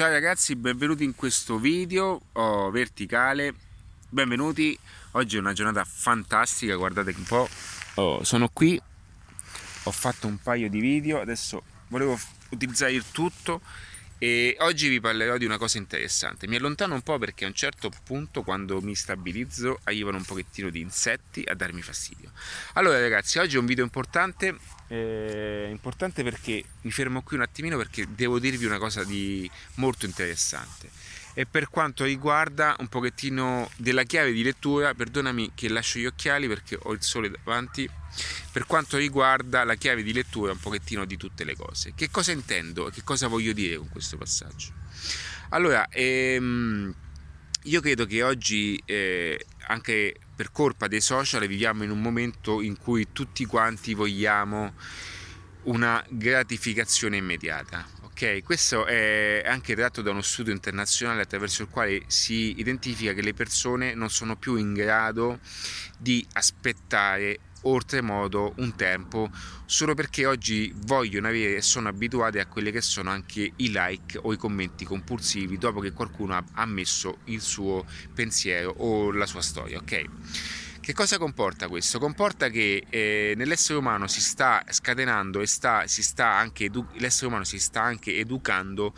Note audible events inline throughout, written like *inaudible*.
Ciao ragazzi, benvenuti in questo video oh, verticale. Benvenuti. Oggi è una giornata fantastica, guardate un po'. Oh, sono qui. Ho fatto un paio di video, adesso volevo utilizzare il tutto e oggi vi parlerò di una cosa interessante. Mi allontano un po' perché a un certo punto quando mi stabilizzo arrivano un pochettino di insetti a darmi fastidio. Allora ragazzi, oggi è un video importante eh, importante perché mi fermo qui un attimino perché devo dirvi una cosa di molto interessante e per quanto riguarda un pochettino della chiave di lettura perdonami che lascio gli occhiali perché ho il sole davanti per quanto riguarda la chiave di lettura un pochettino di tutte le cose che cosa intendo e che cosa voglio dire con questo passaggio allora ehm, io credo che oggi eh, anche per colpa dei social viviamo in un momento in cui tutti quanti vogliamo una gratificazione immediata. Ok, questo è anche tratto da uno studio internazionale attraverso il quale si identifica che le persone non sono più in grado di aspettare oltremodo un tempo solo perché oggi vogliono avere e sono abituate a quelli che sono anche i like o i commenti compulsivi dopo che qualcuno ha messo il suo pensiero o la sua storia, ok? Che cosa comporta questo? Comporta che eh, nell'essere umano si sta scatenando e sta, si sta anche edu- l'essere umano si sta anche educando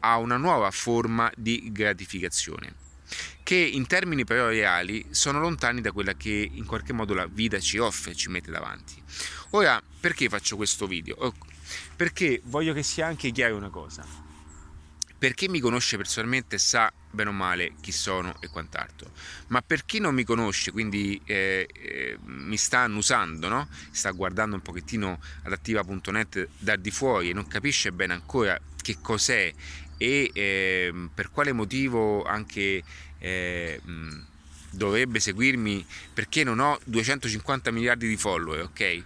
a una nuova forma di gratificazione che in termini però reali sono lontani da quella che in qualche modo la vita ci offre, ci mette davanti. Ora, perché faccio questo video? Perché voglio che sia anche chiaro una cosa. Per chi mi conosce personalmente sa bene o male chi sono e quant'altro, ma per chi non mi conosce, quindi eh, eh, mi sta annusando, no? sta guardando un pochettino ad attiva.net da di fuori e non capisce bene ancora che cos'è e eh, per quale motivo anche eh, dovrebbe seguirmi perché non ho 250 miliardi di follower, ok?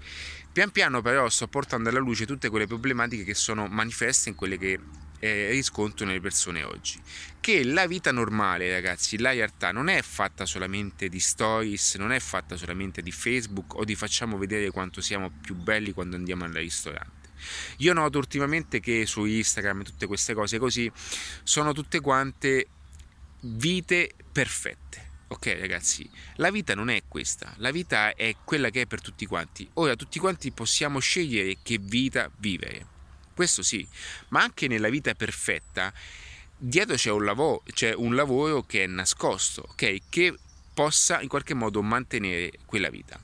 Pian piano però sto portando alla luce tutte quelle problematiche che sono manifeste in quelle che eh, riscontro nelle persone oggi. Che la vita normale, ragazzi, la realtà non è fatta solamente di stories, non è fatta solamente di Facebook o di facciamo vedere quanto siamo più belli quando andiamo al ristorante. Io noto ultimamente che su Instagram tutte queste cose così sono tutte quante vite perfette. Ok ragazzi, la vita non è questa, la vita è quella che è per tutti quanti. Ora tutti quanti possiamo scegliere che vita vivere. Questo sì, ma anche nella vita perfetta dietro c'è un lavoro, c'è un lavoro che è nascosto, ok? Che possa in qualche modo mantenere quella vita.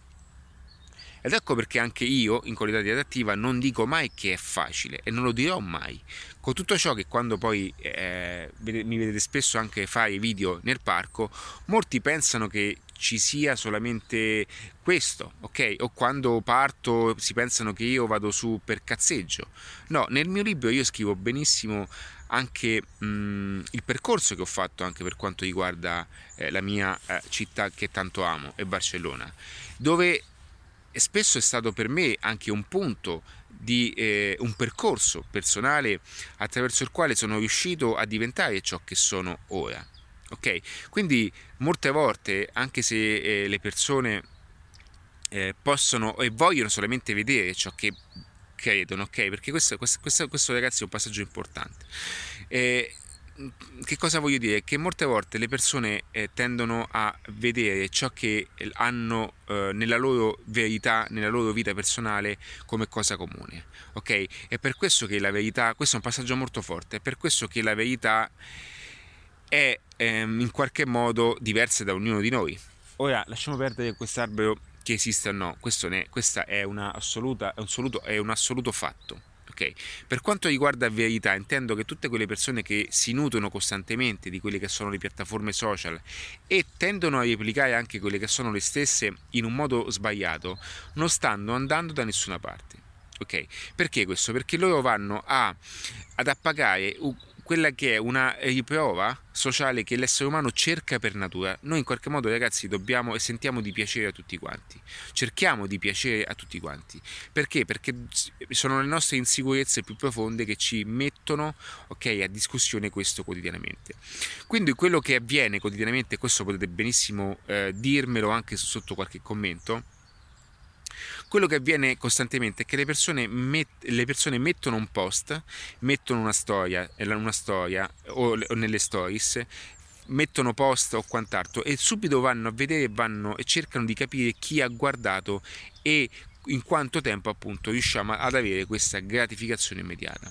Ed ecco perché anche io, in qualità di adattiva, non dico mai che è facile e non lo dirò mai. Con tutto ciò che quando poi eh, mi vedete spesso anche fare video nel parco, molti pensano che ci sia solamente questo, ok? O quando parto si pensano che io vado su per cazzeggio. No, nel mio libro io scrivo benissimo anche mh, mm, il percorso che ho fatto anche per quanto riguarda eh, la mia eh, città che tanto amo, è Barcellona, dove e spesso è stato per me anche un punto di eh, un percorso personale attraverso il quale sono riuscito a diventare ciò che sono ora. Ok? Quindi molte volte, anche se eh, le persone eh, possono e vogliono solamente vedere ciò che credono, ok? Perché questo, questo, questo, questo ragazzi è un passaggio importante. Eh, che cosa voglio dire? Che molte volte le persone eh, tendono a vedere ciò che hanno eh, nella loro verità, nella loro vita personale come cosa comune, ok? È per questo che la verità, questo è un passaggio molto forte, è per questo che la verità è ehm, in qualche modo diversa da ognuno di noi. Ora lasciamo perdere quest'albero che esiste o no, questo, ne, questa è, assoluta, è, un assoluto, è un assoluto fatto Ok, per quanto riguarda verità, intendo che tutte quelle persone che si nutrono costantemente di quelle che sono le piattaforme social e tendono a replicare anche quelle che sono le stesse in un modo sbagliato, non stanno andando da nessuna parte. Ok, perché questo? Perché loro vanno a, ad appagare quella che è una riprova sociale che l'essere umano cerca per natura. Noi in qualche modo ragazzi dobbiamo e sentiamo di piacere a tutti quanti. Cerchiamo di piacere a tutti quanti. Perché? Perché sono le nostre insicurezze più profonde che ci mettono okay, a discussione questo quotidianamente. Quindi quello che avviene quotidianamente, questo potete benissimo eh, dirmelo anche sotto qualche commento, quello che avviene costantemente è che le persone, met- le persone mettono un post, mettono una storia, una storia o, o nelle stories, mettono post o quant'altro e subito vanno a vedere vanno e cercano di capire chi ha guardato e in quanto tempo appunto riusciamo ad avere questa gratificazione immediata.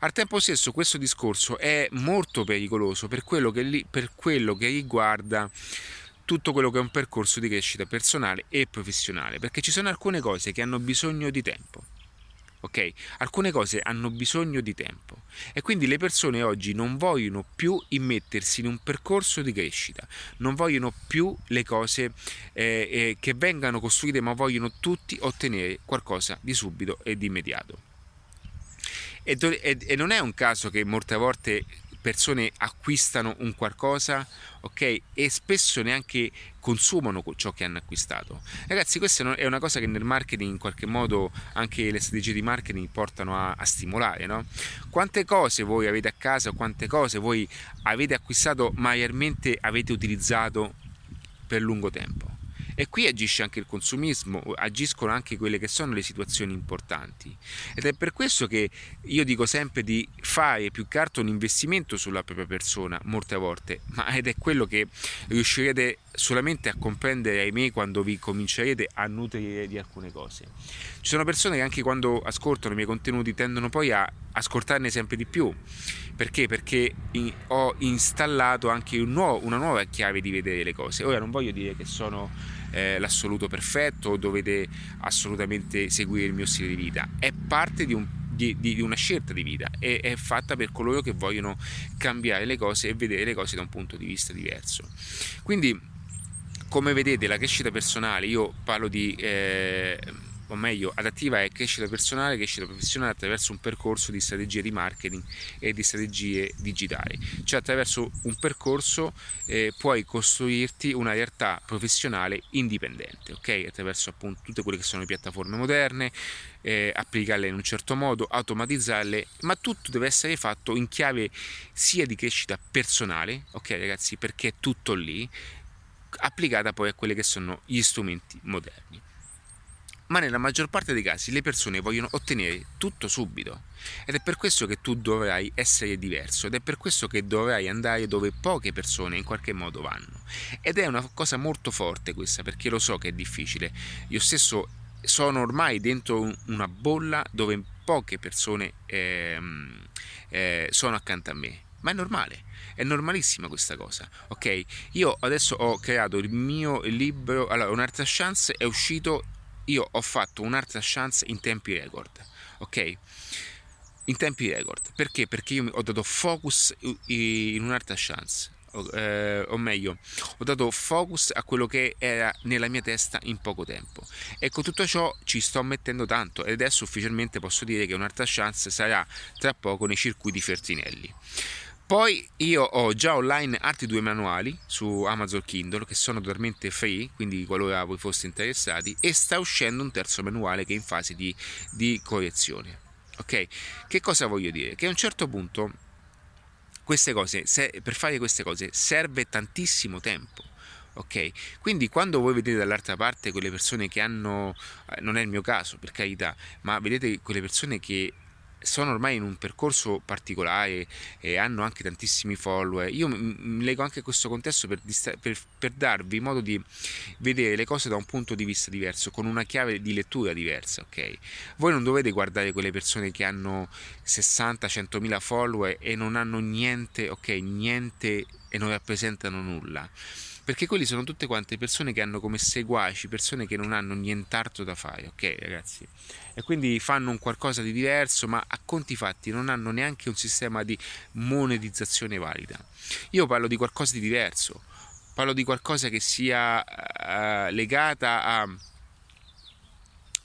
Al tempo stesso questo discorso è molto pericoloso per quello che, per quello che riguarda tutto quello che è un percorso di crescita personale e professionale, perché ci sono alcune cose che hanno bisogno di tempo ok? Alcune cose hanno bisogno di tempo e quindi le persone oggi non vogliono più immettersi in un percorso di crescita, non vogliono più le cose eh, eh, che vengano costruite, ma vogliono tutti ottenere qualcosa di subito e di immediato. E, e, e non è un caso che molte volte persone acquistano un qualcosa, ok? E spesso neanche consumano ciò che hanno acquistato. Ragazzi, questa è una cosa che nel marketing in qualche modo anche le strategie di marketing portano a, a stimolare, no? Quante cose voi avete a casa, quante cose voi avete acquistato ma realmente avete utilizzato per lungo tempo? E qui agisce anche il consumismo, agiscono anche quelle che sono le situazioni importanti. Ed è per questo che io dico sempre di fare più che altro un investimento sulla propria persona, molte volte, ma ed è quello che riuscirete solamente a comprendere, ahimè, quando vi comincerete a nutrire di alcune cose. Ci sono persone che anche quando ascoltano i miei contenuti tendono poi a ascoltarne sempre di più. Perché? Perché ho installato anche un nuovo, una nuova chiave di vedere le cose. Ora non voglio dire che sono eh, l'assoluto perfetto, dovete assolutamente seguire il mio stile di vita, è parte di, un, di, di una scelta di vita, è, è, fatta per coloro che vogliono cambiare le cose e vedere le cose da un punto di vista diverso. Quindi, come vedete, la crescita personale, io parlo di... Eh, o meglio, adattiva è crescita personale, crescita professionale attraverso un percorso di strategie di marketing e di strategie digitali. Cioè attraverso un percorso eh, puoi costruirti una realtà professionale indipendente, ok? Attraverso appunto tutte quelle che sono le piattaforme moderne, eh, applicarle in un certo modo, automatizzarle, ma tutto deve essere fatto in chiave sia di crescita personale, ok ragazzi, perché è tutto lì, applicata poi a quelli che sono gli strumenti moderni. Ma nella maggior parte dei casi le persone vogliono ottenere tutto subito. Ed è per questo che tu dovrai essere diverso. Ed è per questo che dovrai andare dove poche persone in qualche modo vanno. Ed è una cosa molto forte questa perché lo so che è difficile. Io stesso sono ormai dentro una bolla dove poche persone eh, eh, sono accanto a me ma è normale è normalissima questa cosa, ok? Io adesso ho creato il mio libro, allora un'altra chance è uscito io ho fatto un'altra chance in tempi record, ok? In tempi record, perché? Perché io ho dato focus in un'altra chance, o, eh, o, meglio, ho dato focus a quello che era nella mia testa in poco tempo. E con tutto ciò ci sto mettendo tanto e adesso ufficialmente posso dire che un'altra chance sarà tra poco nei circuiti Fertinelli. Poi io ho già online altri due manuali su Amazon Kindle che sono totalmente free, quindi qualora voi foste interessati, e sta uscendo un terzo manuale che è in fase di, di correzione. Ok? Che cosa voglio dire? Che a un certo punto queste cose, se, per fare queste cose serve tantissimo tempo. Ok? Quindi quando voi vedete dall'altra parte quelle persone che hanno, eh, non è il mio caso per carità, ma vedete quelle persone che sono ormai in un percorso particolare e hanno anche tantissimi follower. Io mi leggo anche questo contesto per, per, per, darvi modo di vedere le cose da un punto di vista diverso, con una chiave di lettura diversa, ok? Voi non dovete guardare quelle persone che hanno 60-100 mila follower e non hanno niente, ok? Niente e non rappresentano nulla perché quelli sono tutte quante persone che hanno come seguaci, persone che non hanno nient'altro da fare, ok ragazzi? E quindi fanno un qualcosa di diverso, ma a conti fatti non hanno neanche un sistema di monetizzazione valida. Io parlo di qualcosa di diverso, parlo di qualcosa che sia uh, legata a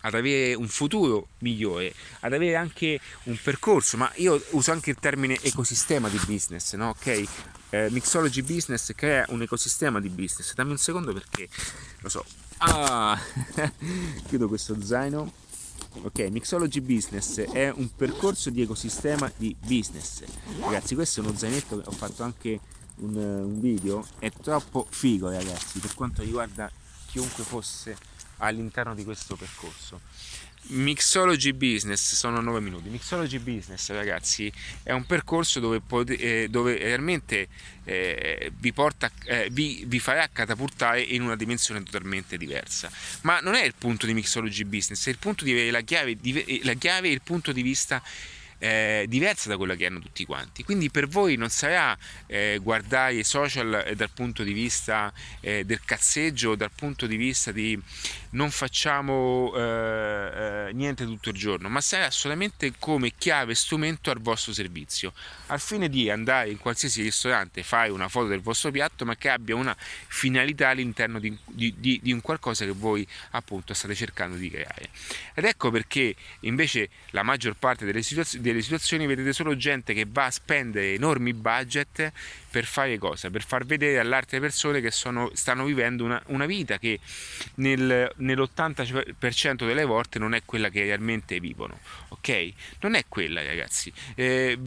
ad avere un futuro migliore, ad avere anche un percorso, ma io uso anche il termine ecosistema di business, no? Ok? Eh, Mixology Business crea un ecosistema di business. Dammi un secondo perché lo so. Ah, *laughs* chiudo questo zaino. Ok, Mixology Business è un percorso di ecosistema di business. Ragazzi, questo è uno zainetto che ho fatto anche un, un video. È troppo figo, ragazzi, per quanto riguarda chiunque fosse all'interno di questo percorso. Mixology Business sono 9 minuti. Mixology Business, ragazzi, è un percorso dove, pot- eh, dove realmente eh, vi, porta, eh, vi, vi, farà catapultare in una dimensione totalmente diversa. Ma non è il punto di Mixology Business, è il punto di avere la chiave, di, la chiave il punto di vista eh, diversa da quella che hanno tutti quanti. Quindi per voi non sarà eh, guardare i social eh, dal punto di vista eh, del cazzeggio, dal punto di vista di non facciamo eh, eh, niente tutto il giorno, ma sarà solamente come chiave strumento al vostro servizio, al fine di andare in qualsiasi ristorante, fare una foto del vostro piatto, ma che abbia una finalità all'interno di, di, di, di un qualcosa che voi appunto state cercando di creare. Ed ecco perché invece la maggior parte delle situazioni delle situazioni vedete solo gente che va a spendere enormi budget per fare cosa? Per far vedere alle altre persone che sono, stanno vivendo una, una vita che nel, nell'80% delle volte non è quella che realmente vivono, ok? Non è quella ragazzi. Eh,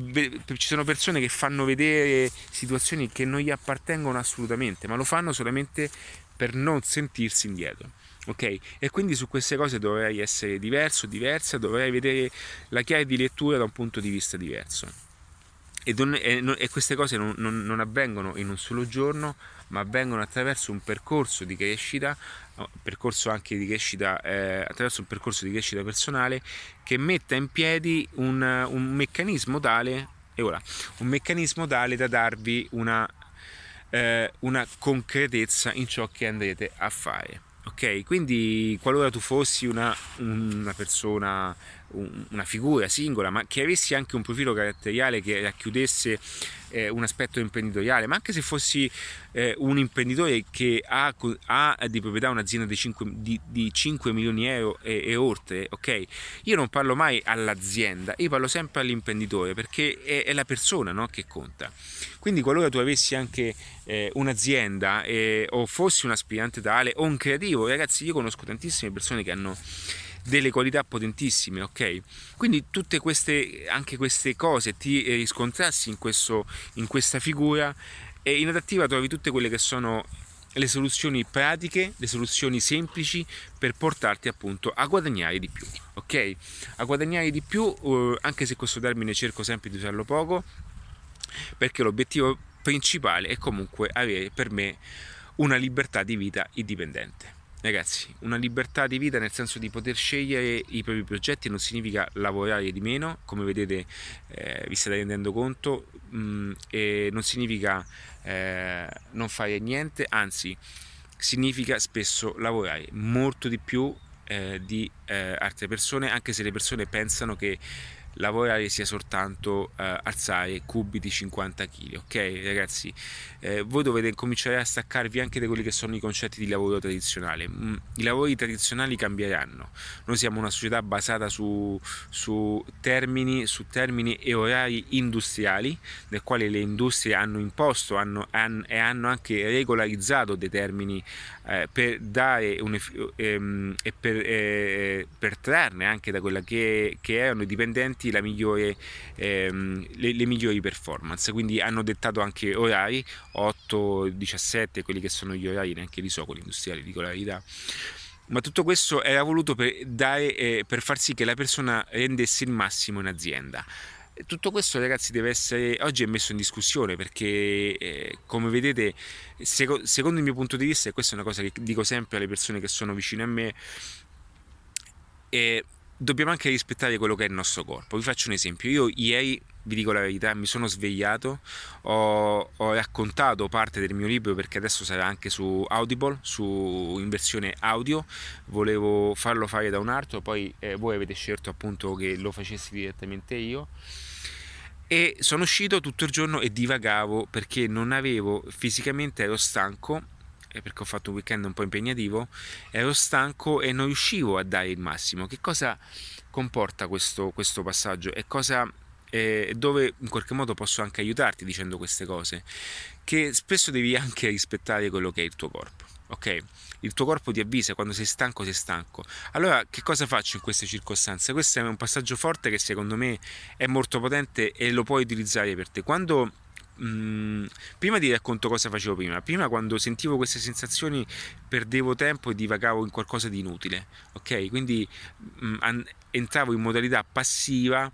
ci sono persone che fanno vedere situazioni che non gli appartengono assolutamente, ma lo fanno solamente per non sentirsi indietro ok? E quindi su queste cose dovrei essere diverso, diversa, dovrei vedere la chiave di lettura da un punto di vista diverso. E, non, e, e queste cose non, non, non, avvengono in un solo giorno, ma avvengono attraverso un percorso di crescita, percorso anche di crescita, eh, attraverso un percorso di crescita personale che metta in piedi un, un meccanismo tale, e ora, un meccanismo tale da darvi una, eh, una concretezza in ciò che andrete a fare. Ok, quindi qualora tu fossi una, una persona, una figura singola, ma che avessi anche un profilo caratteriale che racchiudesse eh, un aspetto imprenditoriale, ma anche se fossi eh, un imprenditore che ha, ha, di proprietà un'azienda di 5, di, di 5 milioni di euro e, e, oltre, ok? Io non parlo mai all'azienda, io parlo sempre all'imprenditore perché è, è la persona no, che conta. Quindi qualora tu avessi anche eh, un'azienda eh, o fossi un aspirante tale o un creativo, ragazzi, io conosco tantissime persone che hanno delle qualità potentissime, ok? Quindi tutte queste, anche queste cose ti riscontrassi in, questo, in questa figura e in adattiva trovi tutte quelle che sono le soluzioni pratiche, le soluzioni semplici per portarti appunto a guadagnare di più, ok? A guadagnare di più, eh, anche se questo termine cerco sempre di usarlo poco, perché l'obiettivo principale è comunque avere per me una libertà di vita indipendente. Ragazzi, una libertà di vita nel senso di poter scegliere i propri progetti non significa lavorare di meno, come vedete eh, vi state rendendo conto, mh, mm, e non significa eh, non fare niente, anzi significa spesso lavorare molto di più eh, di eh, altre persone, anche se le persone pensano che lavorare sia soltanto eh, alzare cubi di 50 kg ok ragazzi? Eh, voi dovete cominciare a staccarvi anche da quelli che sono i concetti di lavoro tradizionale. Mm, i lavori tradizionali cambieranno. Noi siamo una società basata su, su, termini, su termini e orari industriali nel quale le industrie hanno imposto hanno, hanno, e hanno anche regolarizzato dei termini eh, per dare un, ehm, e per, eh, per trarne anche da quella che, che erano i dipendenti effetti migliore, ehm, le, le, migliori performance. Quindi hanno dettato anche orari 8, 17, quelli che sono gli orari, neanche li so, quelli industriali, dico la verità. Ma tutto questo era voluto per, dare, eh, per far sì che la persona rendesse il massimo in azienda tutto questo ragazzi deve essere oggi è messo in discussione perché eh, come vedete seco, secondo il mio punto di vista e questa è una cosa che dico sempre alle persone che sono vicine a me eh, dobbiamo anche rispettare quello che è il nostro corpo. Vi faccio un esempio, io ieri, vi dico la verità, mi sono svegliato, ho, ho raccontato parte del mio libro perché adesso sarà anche su Audible, su, in versione audio, volevo farlo fare da un altro, poi eh, voi avete scelto appunto che lo facessi direttamente io. E sono uscito tutto il giorno e divagavo perché non avevo fisicamente ero stanco perché ho fatto un weekend un po' impegnativo, ero stanco e non riuscivo a dare il massimo. Che cosa comporta questo, questo passaggio e cosa, eh, dove in qualche modo posso anche aiutarti dicendo queste cose? Che spesso devi anche rispettare quello che è il tuo corpo, ok? Il tuo corpo ti avvisa quando sei stanco, sei stanco. Allora, che cosa faccio in queste circostanze? Questo è un passaggio forte che secondo me è molto potente e lo puoi utilizzare per te. Quando prima ti racconto cosa facevo prima. Prima quando sentivo queste sensazioni perdevo tempo e divagavo in qualcosa di inutile, ok? Quindi mh, an- entravo in modalità passiva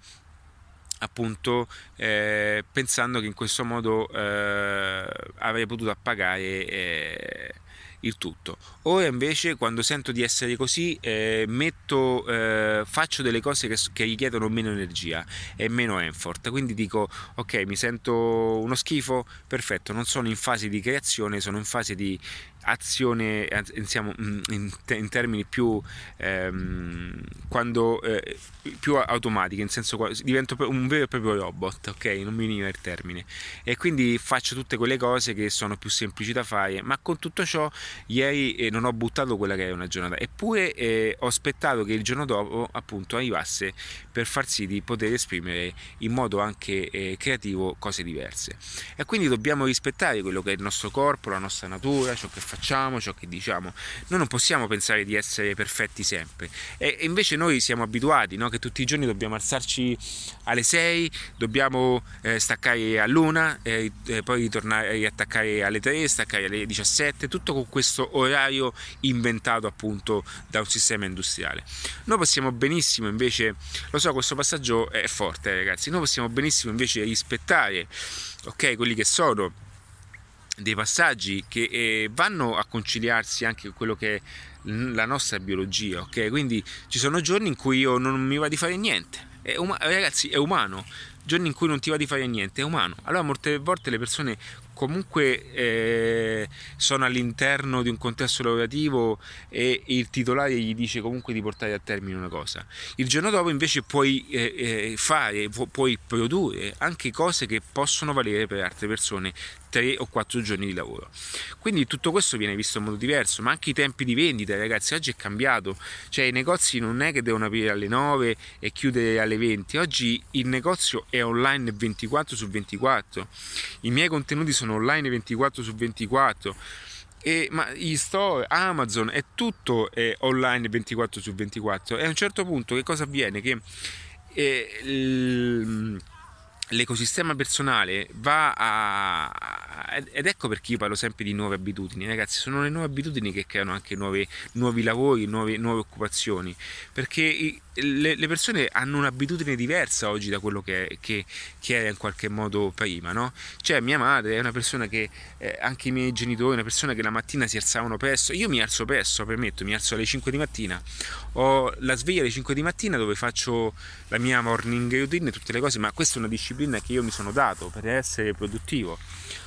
appunto eh, pensando che in questo modo eh, avrei potuto appagare eh, il tutto. Ora invece quando sento di essere così eh, metto, eh, faccio delle cose che, che, richiedono meno energia e meno effort, quindi dico ok mi sento uno schifo, perfetto, non sono in fase di creazione, sono in fase di azione diciamo, in, in, termini più ehm, quando eh, più automatiche in senso divento un vero e proprio robot ok? Non mi veniva il termine. E quindi faccio tutte quelle cose che sono più semplici da fare ma con tutto ciò ieri eh, non ho buttato quella che è una giornata eppure eh, ho aspettato che il giorno dopo appunto arrivasse per far sì di poter esprimere in modo anche eh, creativo cose diverse e quindi dobbiamo rispettare quello che è il nostro corpo la nostra natura ciò che facciamo, ciò che diciamo. Noi non possiamo pensare di essere perfetti sempre e invece noi siamo abituati no? che tutti i giorni dobbiamo alzarci alle 6, dobbiamo eh, staccare all'una, eh, poi ritornare riattaccare alle 3, staccare alle 17, tutto con questo orario inventato appunto da un sistema industriale. Noi possiamo benissimo invece, lo so questo passaggio è forte ragazzi, noi possiamo benissimo invece rispettare ok quelli che sono dei passaggi che eh, vanno a conciliarsi anche con quello che è la nostra biologia, ok? Quindi ci sono giorni in cui io non mi va di fare niente. È um- ragazzi, è umano. Giorni in cui non ti va di fare niente, è umano. Allora molte volte le persone comunque eh, sono all'interno di un contesto lavorativo e il titolare gli dice comunque di portare a termine una cosa. Il giorno dopo invece puoi eh, eh fare, pu- puoi produrre anche cose che possono valere per altre persone 3 o 4 giorni di lavoro. Quindi tutto questo viene visto in modo diverso, ma anche i tempi di vendita, ragazzi, oggi è cambiato. Cioè i negozi non è che devono aprire alle 9 e chiudere alle 20. Oggi il negozio è online 24 su 24. I miei contenuti sono online 24 su 24. E, ma gli store, Amazon, è tutto è online 24 su 24 e a un certo punto che cosa avviene? Che eh, il, l'ecosistema personale va a ed ecco perché io parlo sempre di nuove abitudini ragazzi. Sono le nuove abitudini che creano anche nuove, nuovi lavori nuove, nuove occupazioni. Perché le, le, persone hanno un'abitudine diversa oggi da quello che, che, che era in qualche modo prima no? cioè mia madre è una persona che eh, anche i miei genitori una persona che la mattina si alzavano presto. Io mi alzo presto permetto mi alzo alle 5 di mattina. Ho la sveglia alle 5 di mattina dove faccio la mia morning routine e tutte le cose ma questa è una disciplina che io mi sono dato per essere produttivo.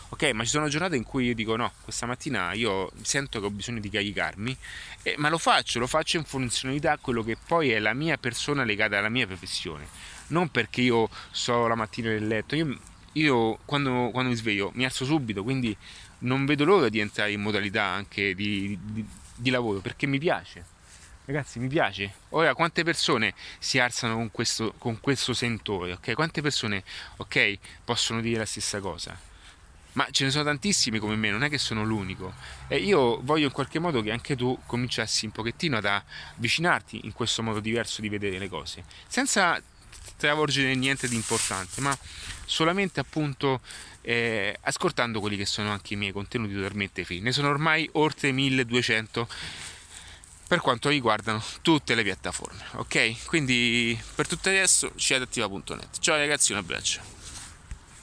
Ok ma ci sono giornate in cui io dico no questa mattina io sento che ho bisogno di caricarmi eh, ma lo faccio lo faccio in funzionalità a quello che poi è la mia persona legata alla mia professione. Non perché io so la mattina nel letto io, io quando, quando, mi sveglio mi alzo subito quindi non vedo l'ora di entrare in modalità anche di, di, di lavoro perché mi piace ragazzi mi piace ora quante persone si alzano con questo, con questo sentore ok quante persone ok possono dire la stessa cosa ma ce ne sono tantissimi come me, non è che sono l'unico. E io voglio in qualche modo che anche tu cominciassi un pochettino ad avvicinarti in questo modo diverso di vedere le cose, senza travolgere niente di importante, ma solamente appunto eh, ascoltando quelli che sono anche i miei contenuti totalmente free. Ne sono ormai oltre 1200 per quanto riguardano tutte le piattaforme, ok? Quindi per tutto adesso ci adattiva.net. Ciao ragazzi, un abbraccio.